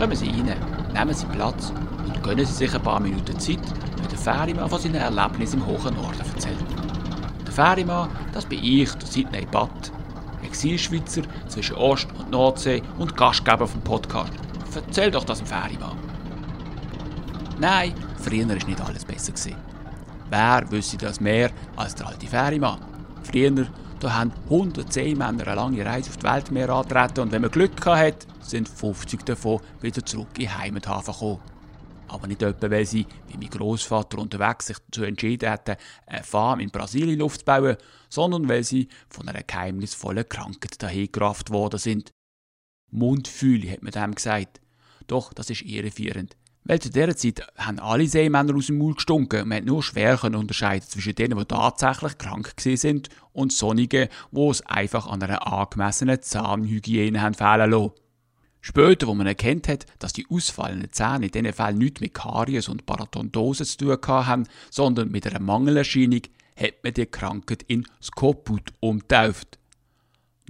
Kommen Sie rein, nehmen Sie Platz und gönnen Sie sich ein paar Minuten Zeit, wenn der Ferimann von seinen Erlebnissen im hohen Norden erzählt. Der Ferimann, das bin ich, der Sidney Batt, Exilschweizer zwischen Ost- und Nordsee und Gastgeber vom Podcast. Erzähl doch das dem Ferimann. Nein, früher war nicht alles besser. Wer wüsste das mehr als der alte Ferimann? Früher da haben 110 Männer eine lange Reise auf die Weltmeer antreten und wenn man Glück hatte, sind 50 davon wieder zurück in Heimathafen gekommen. Aber nicht etwa, weil sie, wie mein Großvater unterwegs sich dazu entschieden hatten, eine Farm in Brasilien aufzubauen, sondern weil sie von einer geheimnisvollen Krankheit dahergerafft worden sind. Mundfühle, hat man dem gesagt. Doch, das ist irreführend. Weil zu dieser Zeit haben alle Seemänner aus dem Maul gestunken und man nur schwer unterscheiden zwischen denen, die tatsächlich krank sind und sonnigen, die es einfach an einer angemessenen Zahnhygiene haben fehlen lassen. Später, wo man erkennt hat, dass die ausfallenden Zähne in diesen Fällen nichts mit Karies und Paratontose zu tun haben, sondern mit einer Mangelerscheinung, hat man die Krankheit in Skoput umtauft.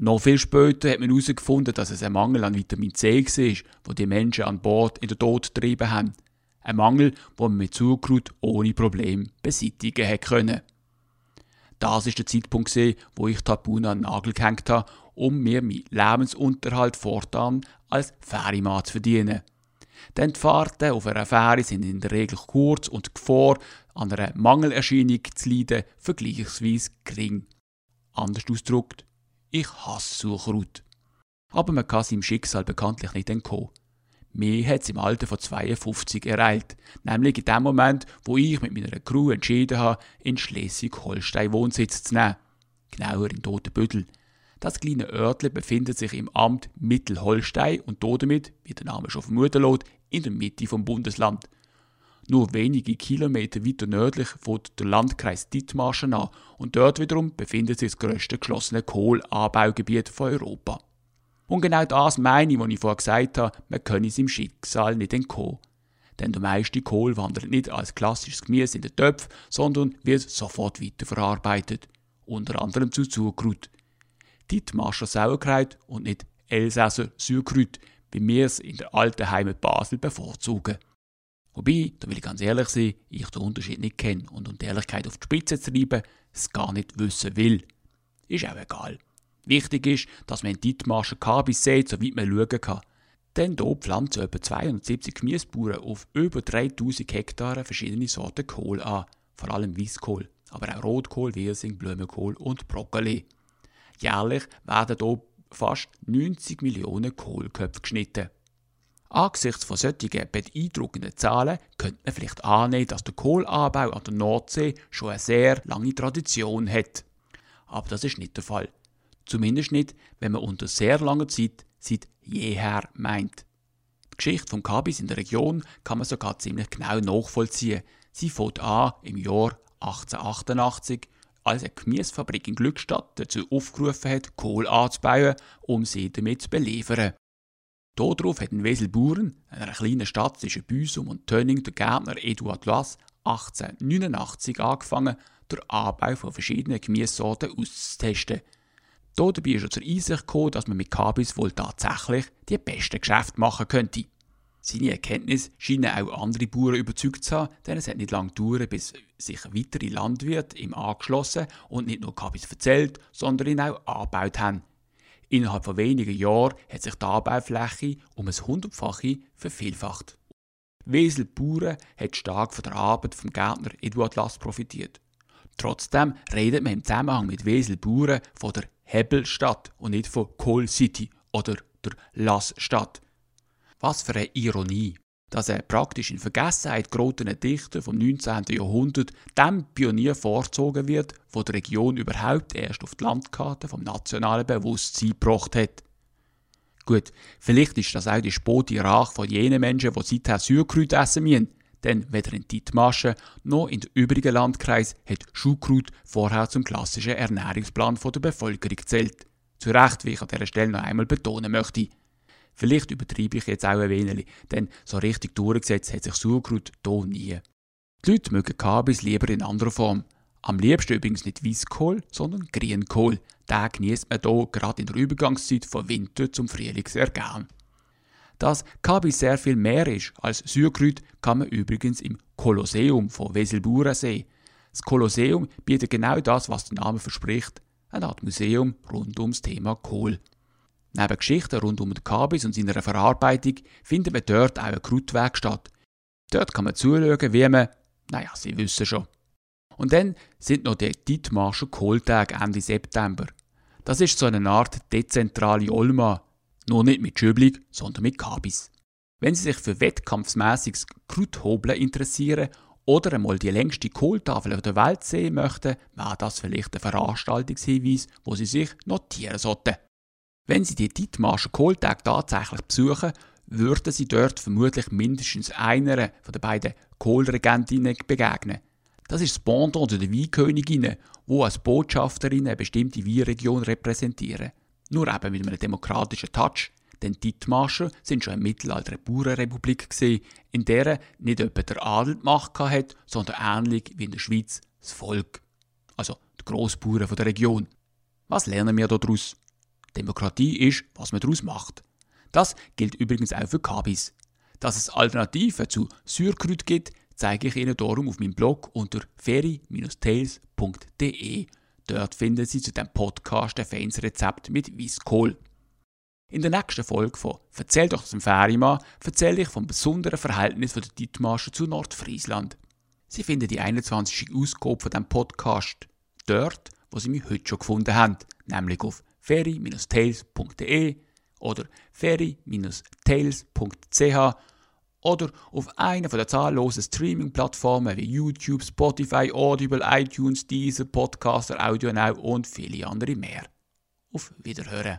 Noch viel später hat man herausgefunden, dass es ein Mangel an Vitamin C war, wo die Menschen an Bord in den Tod getrieben haben. Ein Mangel, den man mit Zuckerut ohne Problem beseitigen hätte können. Das ist der Zeitpunkt, wo ich Tabuna an den Nagel gehängt habe, um mir meinen Lebensunterhalt fortan als Ferimann zu verdienen. Denn die Fahrten auf einer Fähre sind in der Regel kurz und die Gefahr, an einer Mangelerscheinung zu leiden, vergleichsweise gering. Anders ausgedrückt, ich hasse Suchrut. Aber man kann seinem Schicksal bekanntlich nicht entkommen. Mir hat es im Alter von 52 ereilt, nämlich in dem Moment, wo ich mit meiner Crew entschieden habe, in Schleswig-Holstein Wohnsitz zu nehmen. Genauer in Totenbüttel. Das kleine Örtchen befindet sich im Amt Mittelholstein und damit, wie der Name schon vermuten lässt, in der Mitte vom Bundesland. Nur wenige Kilometer weiter nördlich fängt der Landkreis Dithmarschen an und dort wiederum befindet sich das grösste geschlossene Kohlanbaugebiet von Europa. Und genau das meine ich, was ich vorher gesagt habe, man könne seinem Schicksal nicht entkommen. Denn der meiste Kohl wandert nicht als klassisches Gemüse in den Töpf, sondern wird sofort weiterverarbeitet. Unter anderem zu Zuckerkraut. Dithmarscher Sauerkraut und nicht Elsässer Sauerkraut, wie wir es in der alten Heimat Basel bevorzugen. Wobei, da will ich ganz ehrlich sein, ich den Unterschied nicht kenne und um die Ehrlichkeit auf die Spitze zu treiben, es gar nicht wissen will. Ist auch egal. Wichtig ist, dass man in Dithmarschen Kabis sieht, soweit man schauen kann. Denn hier pflanzen etwa 270 Gemüsebauern auf über 3000 Hektaren verschiedene Sorten Kohl an, vor allem Weißkohl, aber auch Rotkohl, Wirsing, Blumenkohl und Brokkoli. Jährlich werden hier fast 90 Millionen Kohlköpfe geschnitten. Angesichts von solchen beeindruckenden Zahlen könnte man vielleicht annehmen, dass der Kohlanbau an der Nordsee schon eine sehr lange Tradition hat. Aber das ist nicht der Fall. Zumindest nicht, wenn man unter sehr langer Zeit seit jeher meint. Die Geschichte vom Kabis in der Region kann man sogar ziemlich genau nachvollziehen. Sie fängt an im Jahr 1888, als eine Gemüsefabrik in Glückstadt dazu aufgerufen hat, Kohl anzubauen, um sie damit zu beliefern. Darauf hat in Weselburen, einer kleinen Stadt zwischen Büsum und Tönning, der Gärtner Eduard Lass 1889 angefangen, den Anbau von verschiedenen Gemüsesorten auszutesten. Dabei ist er zur Einsicht gekommen, dass man mit Kabis wohl tatsächlich die besten Geschäfte machen könnte. Seine Erkenntnis scheinen auch andere Bauern überzeugt zu haben, denn es hat nicht lange gedauert, bis sich weitere Landwirte ihm angeschlossen und nicht nur Kabis erzählt, sondern ihn auch angebaut haben. Innerhalb von wenigen Jahren hat sich die Anbaufläche um ein hundertfache vervielfacht. Wesel Bauern hat stark von der Arbeit vom Gärtner Eduard Lass profitiert. Trotzdem redet man im Zusammenhang mit Wesel Bauern von der Hebelstadt und nicht von Coal City oder der Lassstadt. Was für eine Ironie dass er praktisch in Vergessenheit geratene Dichter vom 19. Jahrhundert dem Pionier vorgezogen wird, wo die Region überhaupt erst auf die Landkarte vom nationalen Bewusstsein gebracht hat. Gut, vielleicht ist das auch die spote Rache von jenen Menschen, die seither Sauerkraut essen müssen. Denn weder in Dithmarschen noch in den übrigen Landkreis hat Schulkraut vorher zum klassischen Ernährungsplan der Bevölkerung gezählt. Zu Recht, wie ich an dieser Stelle noch einmal betonen möchte. Vielleicht übertreibe ich jetzt auch ein wenig, denn so richtig durchgesetzt hat sich Sauerkraut hier nie. Die Leute mögen Kabis lieber in anderer Form. Am liebsten übrigens nicht Weißkohl, sondern Grünkohl. Den genießt man hier gerade in der Übergangszeit von Winter zum Frühling sehr gern. Dass Kabis sehr viel mehr ist als Sührgrüt, kann man übrigens im Kolosseum von Weselburen sehen. Das Kolosseum bietet genau das, was der Name verspricht, eine Art Museum rund ums Thema Kohl. Neben Geschichten rund um den Kabis und seiner Verarbeitung findet man dort auch eine Krautwerkstatt. Dort kann man zuschauen, wie man, naja, Sie wissen schon. Und dann sind noch die Dietmarscher Kohltage Ende September. Das ist so eine Art dezentrale Olma, nur nicht mit Schübling, sondern mit Kabis. Wenn Sie sich für wettkampfsmäßiges Krauthobeln interessieren oder einmal die längste Kohltafel der Welt sehen möchten, wäre das vielleicht ein Veranstaltungshinweis, wo Sie sich notieren sollten. Wenn Sie die Dietmarscher Kohltage tatsächlich besuchen, würden Sie dort vermutlich mindestens einer von den beiden Kohlregentinnen begegnen. Das ist das Pendant der Weinköniginnen, die als Botschafterinnen eine bestimmte Weinregion repräsentieren. Nur eben mit einem demokratischen Touch, denn die sind schon im Mittelalter eine Bauernrepublik in der nicht etwa der Adel die Macht hatte, sondern ähnlich wie in der Schweiz das Volk. Also die Grossbauern der Region. Was lernen wir daraus? Demokratie ist, was man daraus macht. Das gilt übrigens auch für Kabis. Dass es Alternativen zu Sührkräut gibt, zeige ich Ihnen darum auf meinem Blog unter ferry-tales.de. Dort finden Sie zu dem Podcast ein feines Rezept mit Weißkohl. In der nächsten Folge von Erzähl doch dem Ferimann erzähle ich vom besonderen Verhältnis der Dietmarscher zu Nordfriesland. Sie finden die 21. Ausgabe von dem Podcast dort, wo Sie mich heute schon gefunden haben, nämlich auf ferry-tales.de oder ferry-tales.ch oder auf einer der zahllosen Streaming-Plattformen wie YouTube, Spotify, Audible, iTunes, Deezer, Podcaster, Audio Now und viele andere mehr. Auf Wiederhören.